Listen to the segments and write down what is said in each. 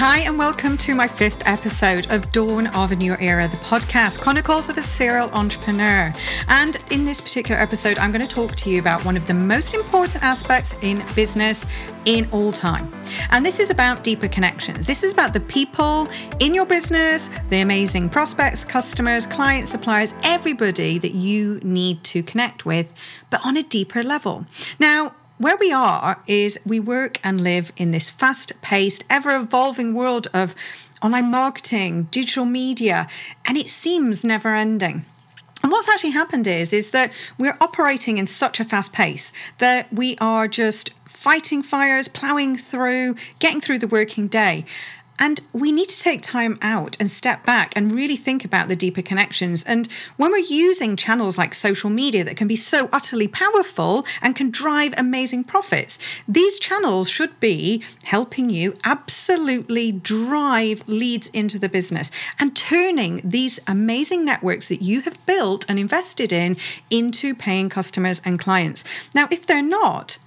Hi, and welcome to my fifth episode of Dawn of a New Era, the podcast, Chronicles of a Serial Entrepreneur. And in this particular episode, I'm going to talk to you about one of the most important aspects in business in all time. And this is about deeper connections. This is about the people in your business, the amazing prospects, customers, clients, suppliers, everybody that you need to connect with, but on a deeper level. Now, where we are is we work and live in this fast paced, ever evolving world of online marketing, digital media, and it seems never ending. And what's actually happened is, is that we're operating in such a fast pace that we are just fighting fires, plowing through, getting through the working day. And we need to take time out and step back and really think about the deeper connections. And when we're using channels like social media that can be so utterly powerful and can drive amazing profits, these channels should be helping you absolutely drive leads into the business and turning these amazing networks that you have built and invested in into paying customers and clients. Now, if they're not,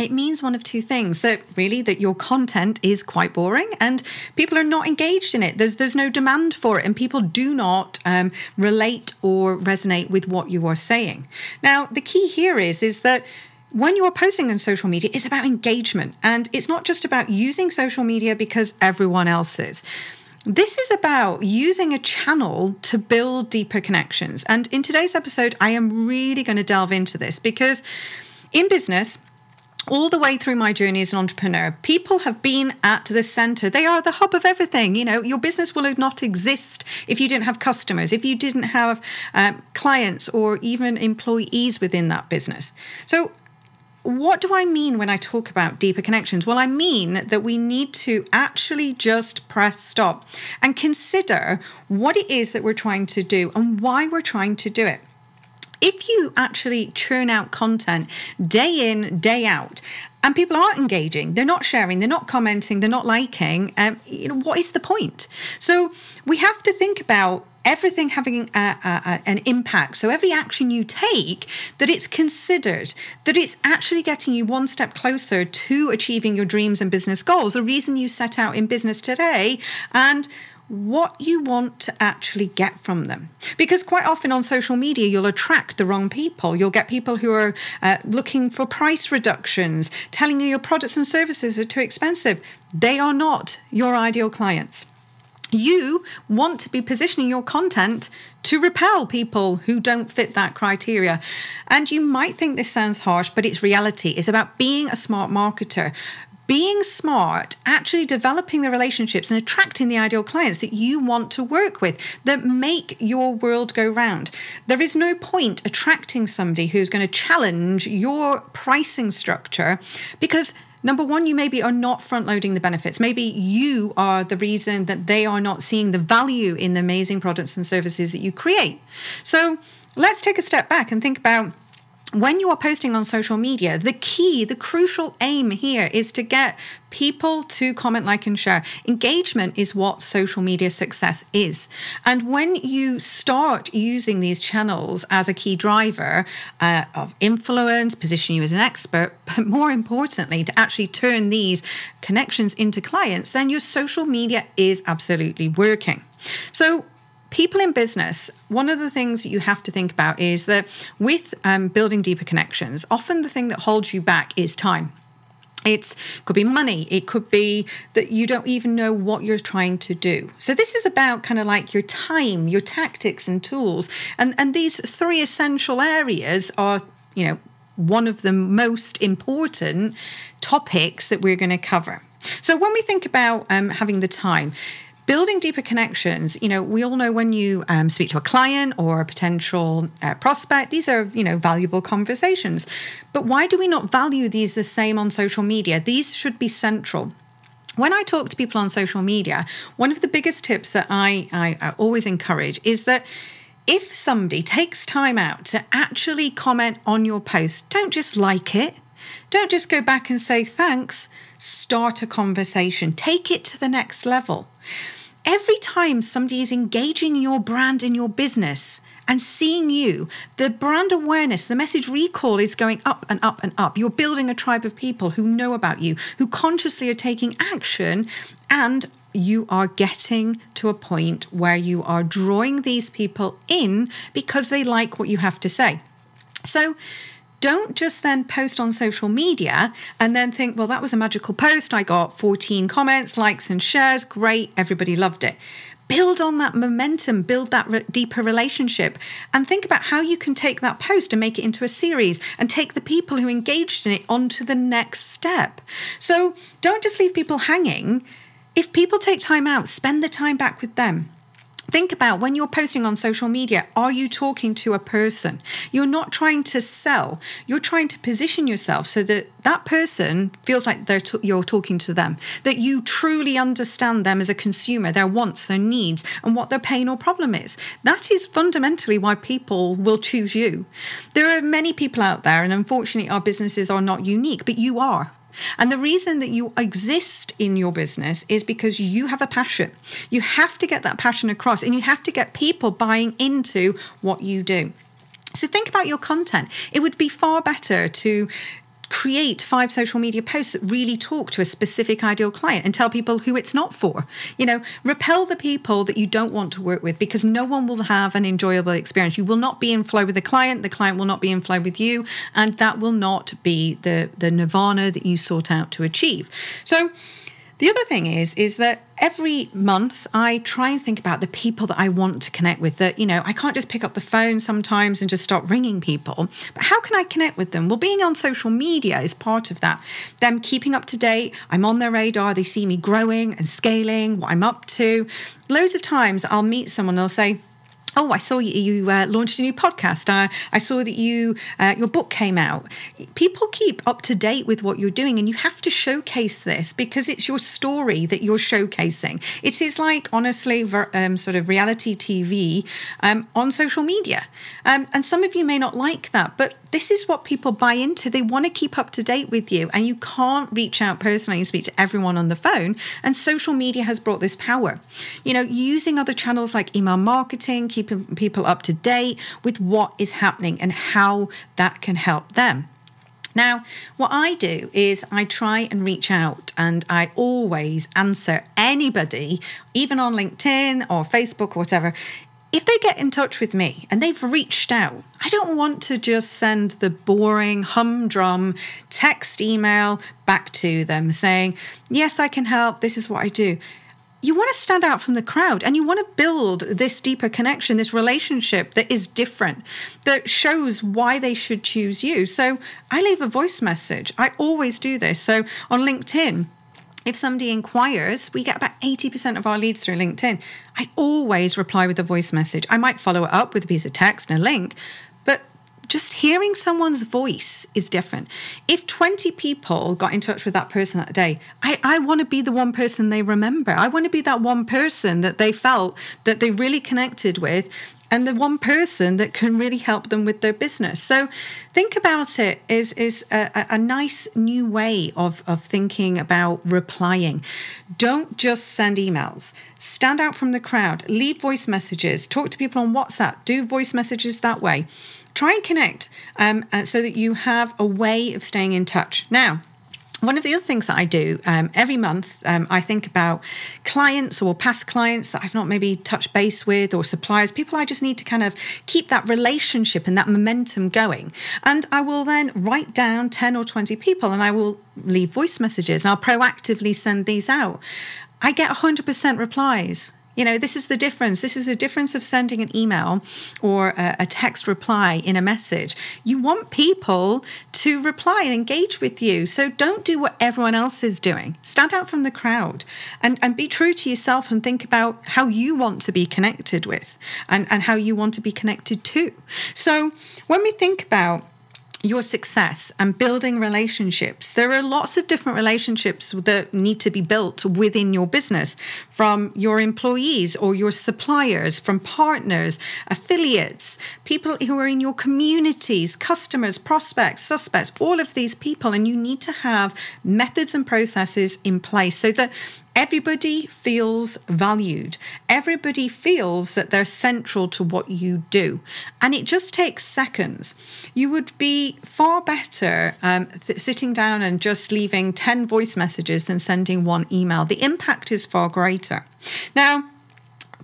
it means one of two things that really that your content is quite boring and people are not engaged in it. There's there's no demand for it and people do not um, relate or resonate with what you are saying. Now the key here is is that when you are posting on social media it's about engagement and it's not just about using social media because everyone else is. This is about using a channel to build deeper connections. And in today's episode, I am really going to delve into this because in business, all the way through my journey as an entrepreneur, people have been at the center. They are the hub of everything. You know, your business will not exist if you didn't have customers, if you didn't have um, clients or even employees within that business. So, what do I mean when I talk about deeper connections? Well, I mean that we need to actually just press stop and consider what it is that we're trying to do and why we're trying to do it if you actually churn out content day in, day out, and people aren't engaging, they're not sharing, they're not commenting, they're not liking, um, you know, what is the point? So we have to think about everything having a, a, an impact. So every action you take, that it's considered, that it's actually getting you one step closer to achieving your dreams and business goals, the reason you set out in business today, and what you want to actually get from them. Because quite often on social media, you'll attract the wrong people. You'll get people who are uh, looking for price reductions, telling you your products and services are too expensive. They are not your ideal clients. You want to be positioning your content to repel people who don't fit that criteria. And you might think this sounds harsh, but it's reality. It's about being a smart marketer, being smart, actually developing the relationships and attracting the ideal clients that you want to work with that make your world go round. There is no point attracting somebody who's going to challenge your pricing structure because Number one, you maybe are not front loading the benefits. Maybe you are the reason that they are not seeing the value in the amazing products and services that you create. So let's take a step back and think about when you are posting on social media, the key, the crucial aim here is to get people to comment, like, and share. Engagement is what social media success is. And when you start using these channels as a key driver uh, of influence, position you as an expert, but more importantly, to actually turn these connections into clients, then your social media is absolutely working. So, people in business, one of the things you have to think about is that with um, building deeper connections, often the thing that holds you back is time. It could be money. It could be that you don't even know what you're trying to do. So this is about kind of like your time, your tactics and tools. And and these three essential areas are, you know, one of the most important topics that we're going to cover. So when we think about um, having the time, building deeper connections you know we all know when you um, speak to a client or a potential uh, prospect these are you know valuable conversations but why do we not value these the same on social media these should be central when I talk to people on social media, one of the biggest tips that I, I, I always encourage is that if somebody takes time out to actually comment on your post, don't just like it. Don't just go back and say thanks. Start a conversation. Take it to the next level every time somebody is engaging your brand in your business and seeing you, the brand awareness, the message recall is going up and up and up. You're building a tribe of people who know about you, who consciously are taking action and you are getting to a point where you are drawing these people in because they like what you have to say. So, don't just then post on social media and then think, well, that was a magical post. I got 14 comments, likes, and shares. Great. Everybody loved it. Build on that momentum, build that re- deeper relationship, and think about how you can take that post and make it into a series and take the people who engaged in it onto the next step. So don't just leave people hanging. If people take time out, spend the time back with them think about when you're posting on social media are you talking to a person? You're not trying to sell. You're trying to position yourself so that that person feels like they're t- you're talking to them that you truly understand them as a consumer their wants their needs and what their pain or problem is. That is fundamentally why people will choose you. There are many people out there and unfortunately our businesses are not unique but you are and the reason that you exist in your business is because you have a passion. You have to get that passion across and you have to get people buying into what you do. So think about your content. It would be far better to create five social media posts that really talk to a specific ideal client and tell people who it's not for. You know, repel the people that you don't want to work with because no one will have an enjoyable experience. You will not be in flow with the client, the client will not be in flow with you, and that will not be the, the nirvana that you sought out to achieve. So, the other thing is, is that every month I try and think about the people that I want to connect with. That, you know, I can't just pick up the phone sometimes and just start ringing people, but how can I connect with them? Well, being on social media is part of that. Them keeping up to date, I'm on their radar, they see me growing and scaling, what I'm up to. Loads of times I'll meet someone, they'll say, Oh, I saw you, you uh, launched a new podcast. Uh, I saw that you uh, your book came out. People keep up to date with what you're doing, and you have to showcase this because it's your story that you're showcasing. It is like honestly, um, sort of reality TV um, on social media, um, and some of you may not like that, but this is what people buy into. They want to keep up to date with you, and you can't reach out personally and speak to everyone on the phone. And social media has brought this power. You know, using other channels like email marketing, keeping people up to date with what is happening and how that can help them. Now, what I do is I try and reach out and I always answer anybody, even on LinkedIn or Facebook or whatever, if they get in touch with me and they've reached out, I don't want to just send the boring humdrum text email back to them saying, Yes, I can help. This is what I do. You want to stand out from the crowd and you want to build this deeper connection, this relationship that is different, that shows why they should choose you. So I leave a voice message. I always do this. So on LinkedIn, if somebody inquires, we get about 80% of our leads through LinkedIn. I always reply with a voice message. I might follow it up with a piece of text and a link, but just hearing someone's voice is different. If 20 people got in touch with that person that day, I, I want to be the one person they remember. I want to be that one person that they felt that they really connected with and the one person that can really help them with their business. So think about it is is a, a, nice new way of, of thinking about replying. Don't just send emails. Stand out from the crowd, leave voice messages, talk to people on WhatsApp, do voice messages that way. Try and connect um, so that you have a way of staying in touch. Now, one of the other things that I do um, every month, um, I think about clients or past clients that I've not maybe touched base with, or suppliers, people I just need to kind of keep that relationship and that momentum going. And I will then write down 10 or 20 people and I will leave voice messages and I'll proactively send these out. I get 100% replies. You know, this is the difference. This is the difference of sending an email or a, a, text reply in a message. You want people to reply and engage with you. So don't do what everyone else is doing. Stand out from the crowd and, and be true to yourself and think about how you want to be connected with and, and how you want to be connected to. So when we think about your success and building relationships. There are lots of different relationships that need to be built within your business from your employees or your suppliers, from partners, affiliates, people who are in your communities, customers, prospects, suspects, all of these people. And you need to have methods and processes in place so that Everybody feels valued. Everybody feels that they're central to what you do. And it just takes seconds. You would be far better um, th- sitting down and just leaving 10 voice messages than sending one email. The impact is far greater. Now,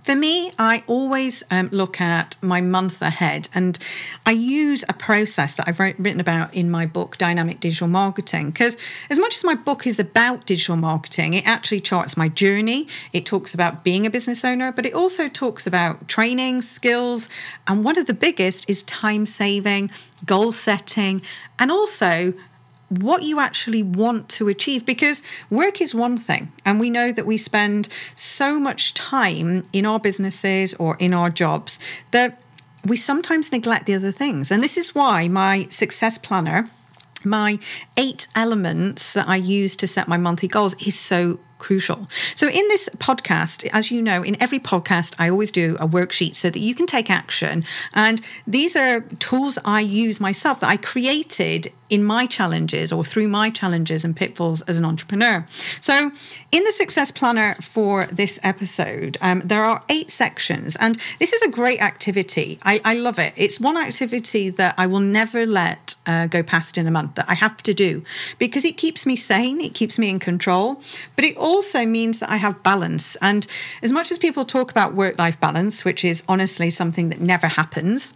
for me, I always um, look at my month ahead and I use a process that I've written about in my book, Dynamic Digital Marketing. Because as much as my book is about digital marketing, it actually charts my journey. It talks about being a business owner, but it also talks about training, skills. And one of the biggest is time saving, goal setting, and also what you actually want to achieve because work is one thing and we know that we spend so much time in our businesses or in our jobs that we sometimes neglect the other things and this is why my success planner my eight elements that I use to set my monthly goals is so crucial. So, in this podcast, as you know, in every podcast, I always do a worksheet so that you can take action. And these are tools I use myself that I created in my challenges or through my challenges and pitfalls as an entrepreneur. So, in the success planner for this episode, um, there are eight sections, and this is a great activity. I, I love it. It's one activity that I will never let uh, go past in a month that I have to do because it keeps me sane, it keeps me in control, but it also means that I have balance. And as much as people talk about work life balance, which is honestly something that never happens,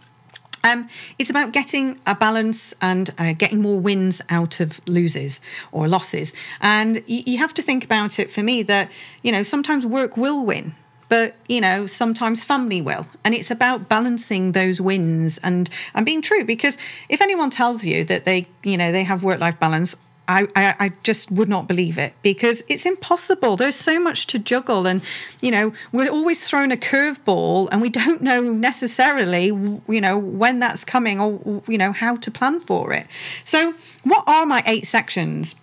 um, it's about getting a balance and uh, getting more wins out of loses or losses. And y- you have to think about it for me that, you know, sometimes work will win but you know sometimes family will and it's about balancing those wins and and being true because if anyone tells you that they you know they have work life balance I, I, I just would not believe it because it's impossible. There's so much to juggle, and you know we're always thrown a curveball, and we don't know necessarily, you know, when that's coming or you know how to plan for it. So, what are my eight sections?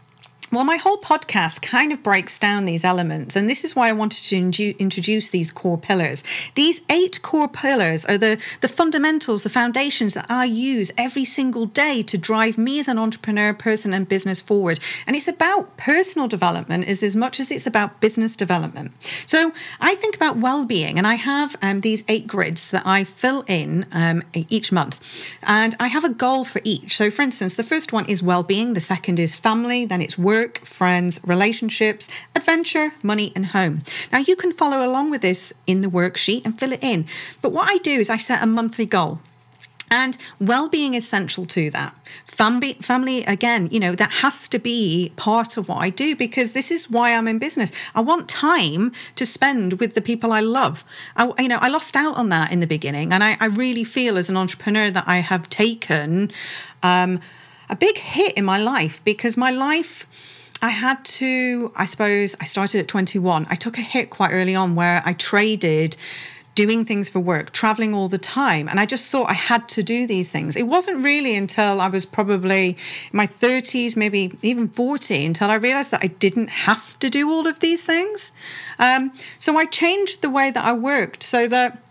Well, my whole podcast kind of breaks down these elements, and this is why I wanted to in- introduce these core pillars. These eight core pillars are the, the fundamentals, the foundations that I use every single day to drive me as an entrepreneur, person, and business forward. And it's about personal development as, as much as it's about business development. So I think about well being, and I have um, these eight grids that I fill in um, each month, and I have a goal for each. So, for instance, the first one is well being, the second is family, then it's work work, friends, relationships, adventure, money, and home. Now, you can follow along with this in the worksheet and fill it in. But what I do is I set a monthly goal. And well-being is central to that. Family, family, again, you know, that has to be part of what I do because this is why I'm in business. I want time to spend with the people I love. I, you know, I lost out on that in the beginning, and I, I really feel as an entrepreneur that I have taken um, a big hit in my life because my life I had to, I suppose, I started at 21. I took a hit quite early on where I traded doing things for work, traveling all the time. And I just thought I had to do these things. It wasn't really until I was probably in my 30s, maybe even 40, until I realized that I didn't have to do all of these things. Um, so I changed the way that I worked so that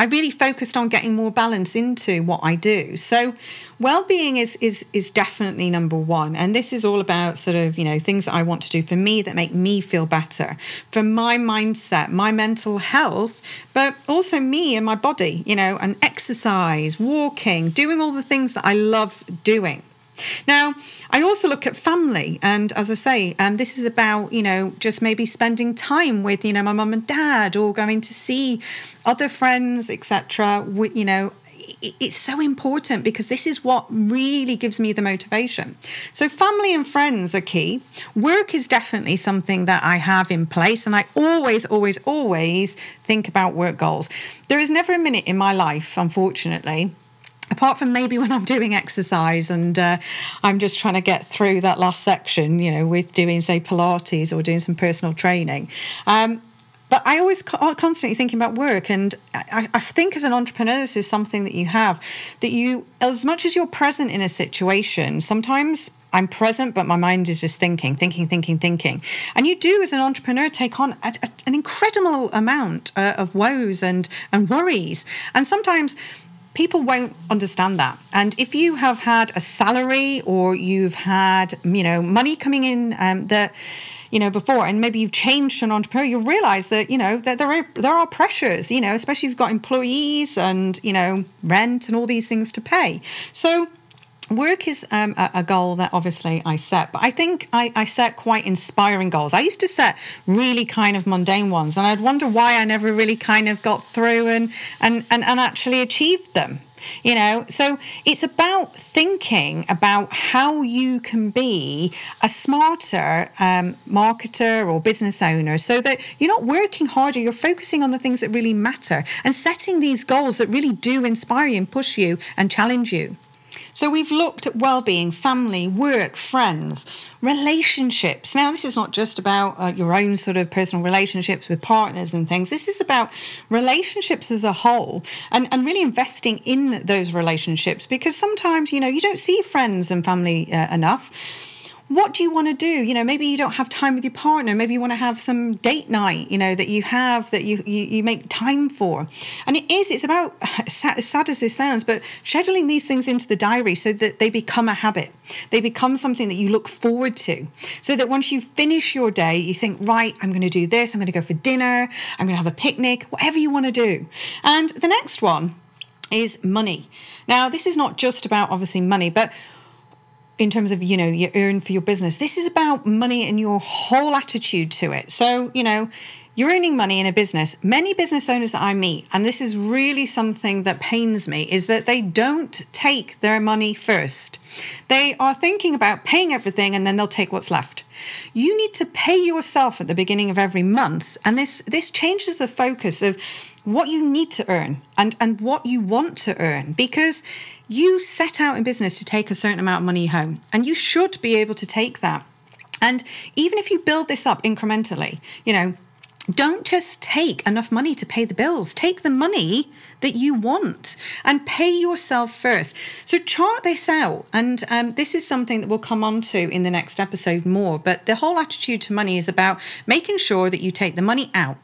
I really focused on getting more balance into what I do. So well-being is is is definitely number one and this is all about sort of you know things that i want to do for me that make me feel better for my mindset my mental health but also me and my body you know and exercise walking doing all the things that i love doing now, I also look at family, and as I say, um, this is about you know just maybe spending time with you know my mum and dad, or going to see other friends, etc. You know, it's so important because this is what really gives me the motivation. So, family and friends are key. Work is definitely something that I have in place, and I always, always, always think about work goals. There is never a minute in my life, unfortunately, apart from maybe when I'm doing exercise and uh, I'm just trying to get through that last section, you know, with doing, say, Pilates or doing some personal training. Um, but I always constantly thinking about work, and I, I, think as an entrepreneur, this is something that you have that you, as much as you're present in a situation, sometimes I'm present, but my mind is just thinking, thinking, thinking, thinking. And you do, as an entrepreneur, take on a, a, an incredible amount uh, of woes and and worries, and sometimes people won't understand that. And if you have had a salary or you've had, you know, money coming in um, that you know, before, and maybe you've changed to an entrepreneur, you'll realize that, you know, that there are, there are pressures, you know, especially if you've got employees and, you know, rent and all these things to pay. So, work is um, a, goal that obviously I set, but I think I, I, set quite inspiring goals. I used to set really kind of mundane ones, and I'd wonder why I never really kind of got through and and and, and actually achieved them. You know, so it's about thinking about how you can be a smarter um, marketer or business owner so that you're not working harder, you're focusing on the things that really matter and setting these goals that really do inspire you and push you and challenge you. So we've looked at well-being, family, work, friends, relationships. Now, this is not just about uh, your own sort of personal relationships with partners and things. This is about relationships as a whole and, and really investing in those relationships because sometimes, you know, you don't see friends and family uh, enough what do you want to do? You know, maybe you don't have time with your partner. Maybe you want to have some date night, you know, that you have that you, you, you make time for. And it is, it's about, as sad as this sounds, but scheduling these things into the diary so that they become a habit. They become something that you look forward to. So that once you finish your day, you think, right, I'm going to do this. I'm going to go for dinner. I'm going to have a picnic, whatever you want to do. And the next one is money. Now, this is not just about obviously money, but in terms of you know you earn for your business. This is about money and your whole attitude to it. So you know you're earning money in a business. Many business owners that i meet and this is really something that pains me is that they don't take their money first. They are thinking about paying everything and then they'll take what's left. You need to pay yourself at the beginning of every month and this this changes the focus of what you need to earn and and what you want to earn because you set out in business to take a certain amount of money home, and you should be able to take that. And even if you build this up incrementally, you know, don't just take enough money to pay the bills. Take the money that you want and pay yourself first. So chart this out. And um, this is something that we'll come on to in the next episode more. But the whole attitude to money is about making sure that you take the money out,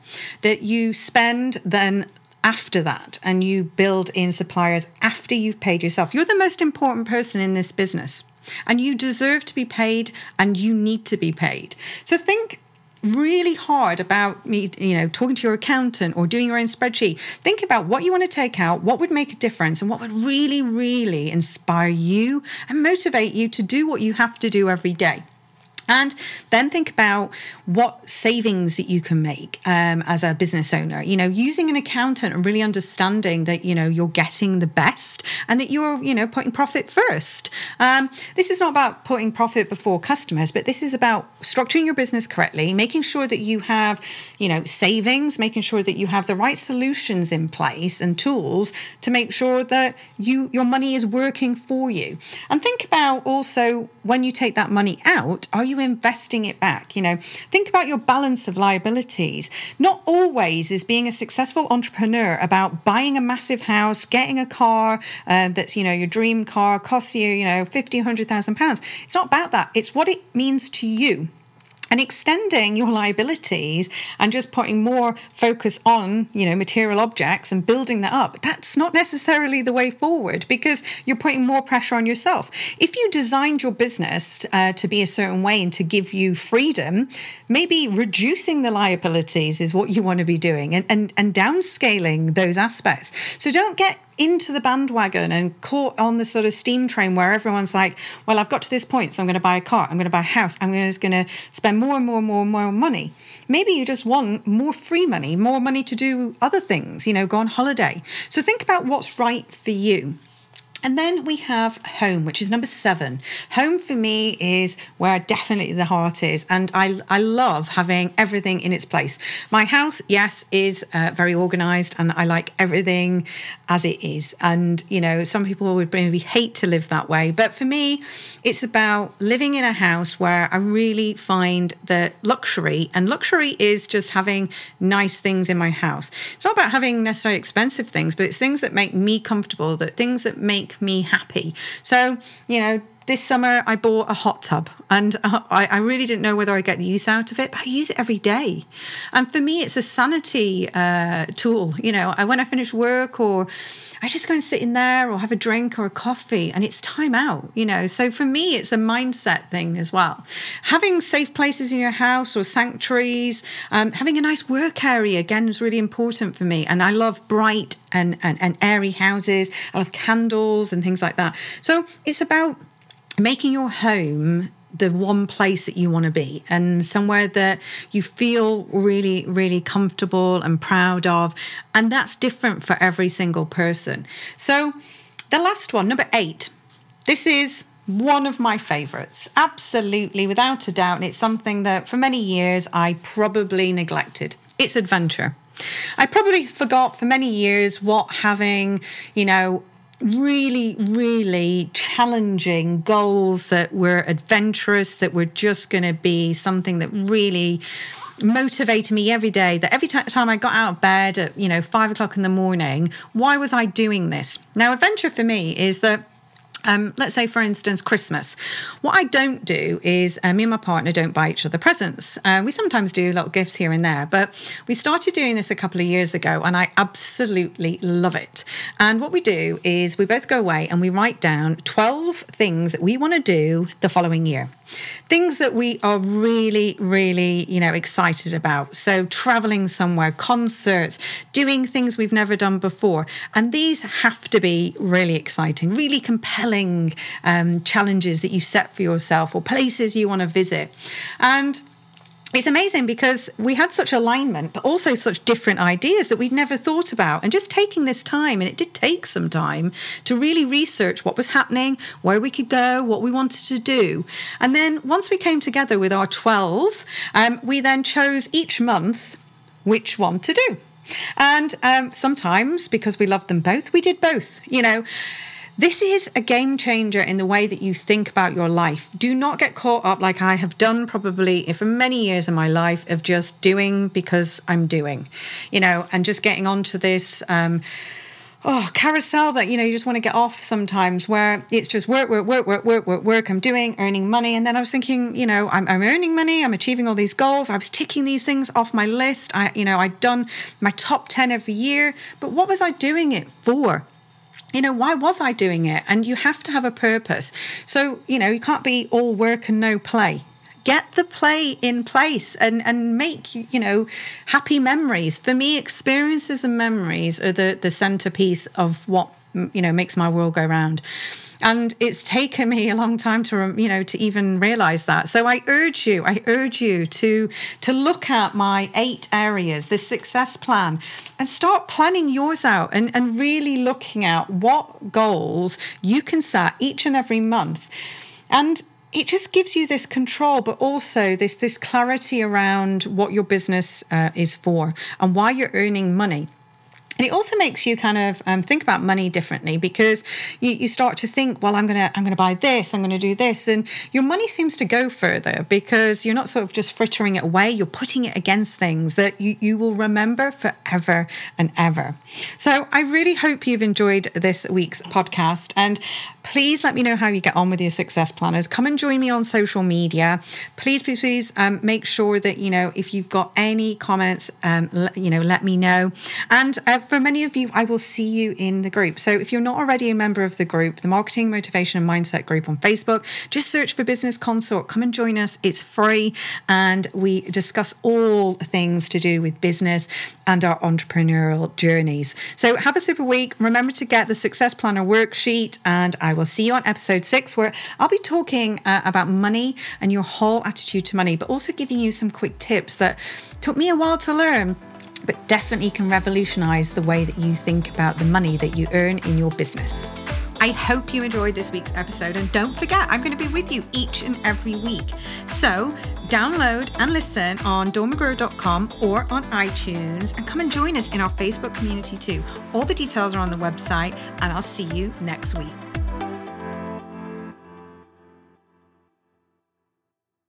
that you spend then after that and you build in suppliers after you've paid yourself. You're the most important person in this business and you deserve to be paid and you need to be paid. So think really hard about me, you know, talking to your accountant or doing your own spreadsheet. Think about what you want to take out, what would make a difference, and what would really, really inspire you and motivate you to do what you have to do every day. And then think about what savings that you can make um, as a business owner. You know, using an accountant and really understanding that you know you're getting the best and that you're you know putting profit first. Um, this is not about putting profit before customers, but this is about structuring your business correctly, making sure that you have you know savings, making sure that you have the right solutions in place and tools to make sure that you your money is working for you. And think about also when you take that money out, are you you investing it back? You know, think about your balance of liabilities. Not always is being a successful entrepreneur about buying a massive house, getting a car uh, that's, you know, your dream car, costs you, you know, 50, 100,000 pounds. It's not about that. It's what it means to you and extending your liabilities and just putting more focus on you know material objects and building that up that's not necessarily the way forward because you're putting more pressure on yourself. If you designed your business uh, to be a certain way and to give you freedom maybe reducing the liabilities is what you want to be doing and and, and downscaling those aspects. So don't get into the bandwagon and caught on the sort of steam train where everyone's like, well, I've got to this point, so I'm going to buy a car, I'm going to buy a house, I'm just going to spend more and more and more and more money. Maybe you just want more free money, more money to do other things, you know, go on holiday. So think about what's right for you. And then we have home, which is number seven. Home for me is where definitely the heart is. And I, I love having everything in its place. My house, yes, is uh, very organized and I like everything as it is. And, you know, some people would maybe hate to live that way. But for me, it's about living in a house where I really find the luxury. And luxury is just having nice things in my house. It's not about having necessarily expensive things, but it's things that make me comfortable, that things that make me happy. So, you know, this summer I bought a hot tub and I, I, really didn't know whether I get the use out of it, but I use it every day. And for me, it's a sanity uh, tool. You know, I, when I finish work or I just go and sit in there or have a drink or a coffee and it's time out, you know. So for me, it's a mindset thing as well. Having safe places in your house or sanctuaries, um, having a nice work area again is really important for me. And I love bright and, and, and airy houses. I love candles and things like that. So it's about making your home the one place that you want to be and somewhere that you feel really, really comfortable and proud of. And that's different for every single person. So, the last one, number eight, this is one of my favorites, absolutely, without a doubt. And it's something that for many years I probably neglected. It's adventure. I probably forgot for many years what having, you know, really, really challenging goals that were adventurous, that were just going to be something that really motivated me every day that every t- time I got out of bed at, you know, five o'clock in the morning, why was I doing this? Now, adventure for me is that um, let's say, for instance, Christmas. What I don't do is uh, me and my partner don't buy each other presents. Uh, we sometimes do little gifts here and there, but we started doing this a couple of years ago and I absolutely love it. And what we do is we both go away and we write down 12 things that we want to do the following year. Things that we are really, really, you know, excited about. So traveling somewhere, concerts, doing things we've never done before. And these have to be really exciting, really compelling um, challenges that you set for yourself or places you want to visit. And it's amazing because we had such alignment, but also such different ideas that we'd never thought about. And just taking this time, and it did take some time to really research what was happening, where we could go, what we wanted to do. And then once we came together with our 12, um, we then chose each month which one to do. And um, sometimes, because we loved them both, we did both. You know, this is a game changer in the way that you think about your life. Do not get caught up like I have done probably for many years in my life of just doing because I'm doing, you know, and just getting onto this. Um, oh, carousel that, you know, you just want to get off sometimes where it's just work, work, work, work, work, work, work. I'm doing, earning money. And then I was thinking, you know, I'm, I'm earning money. I'm achieving all these goals. I was ticking these things off my list. I, you know, I'd done my top 10 every year. But what was I doing it for? You know, why was I doing it? And you have to have a purpose. So, you know, you can't be all work and no play. Get the play in place and, and make, you know, happy memories. For me, experiences and memories are the, the centerpiece of what, you know, makes my world go round and it's taken me a long time to you know to even realize that so i urge you i urge you to to look at my eight areas this success plan and start planning yours out and, and really looking at what goals you can set each and every month and it just gives you this control, but also this this clarity around what your business uh, is for and why you're earning money. And it also makes you kind of um, think about money differently because you, you start to think, well, I'm gonna I'm gonna buy this, I'm gonna do this, and your money seems to go further because you're not sort of just frittering it away. You're putting it against things that you, you will remember forever and ever. So I really hope you've enjoyed this week's podcast, and please let me know how you get on with your success planners. Come and join me on social media. Please, please, please um, make sure that you know if you've got any comments, um, you know, let me know. And uh, for many of you, I will see you in the group. So if you're not already a member of the group, the Marketing, Motivation and Mindset group on Facebook, just search for Business Consort. Come and join us. It's free and we discuss all things to do with business and our entrepreneurial journeys. So have a super week. Remember to get the Success Planner worksheet and I will see you on episode six where I'll be talking uh, about money and your whole attitude to money, but also giving you some quick tips that took me a while to learn but definitely can revolutionize the way that you think about the money that you earn in your business. I hope you enjoyed this week's episode and don't forget, I'm going to be with you each and every week. So download and listen on dawnmcgruer.com or on iTunes and come and join us in our Facebook community too. All the details are on the website and I'll see you next week.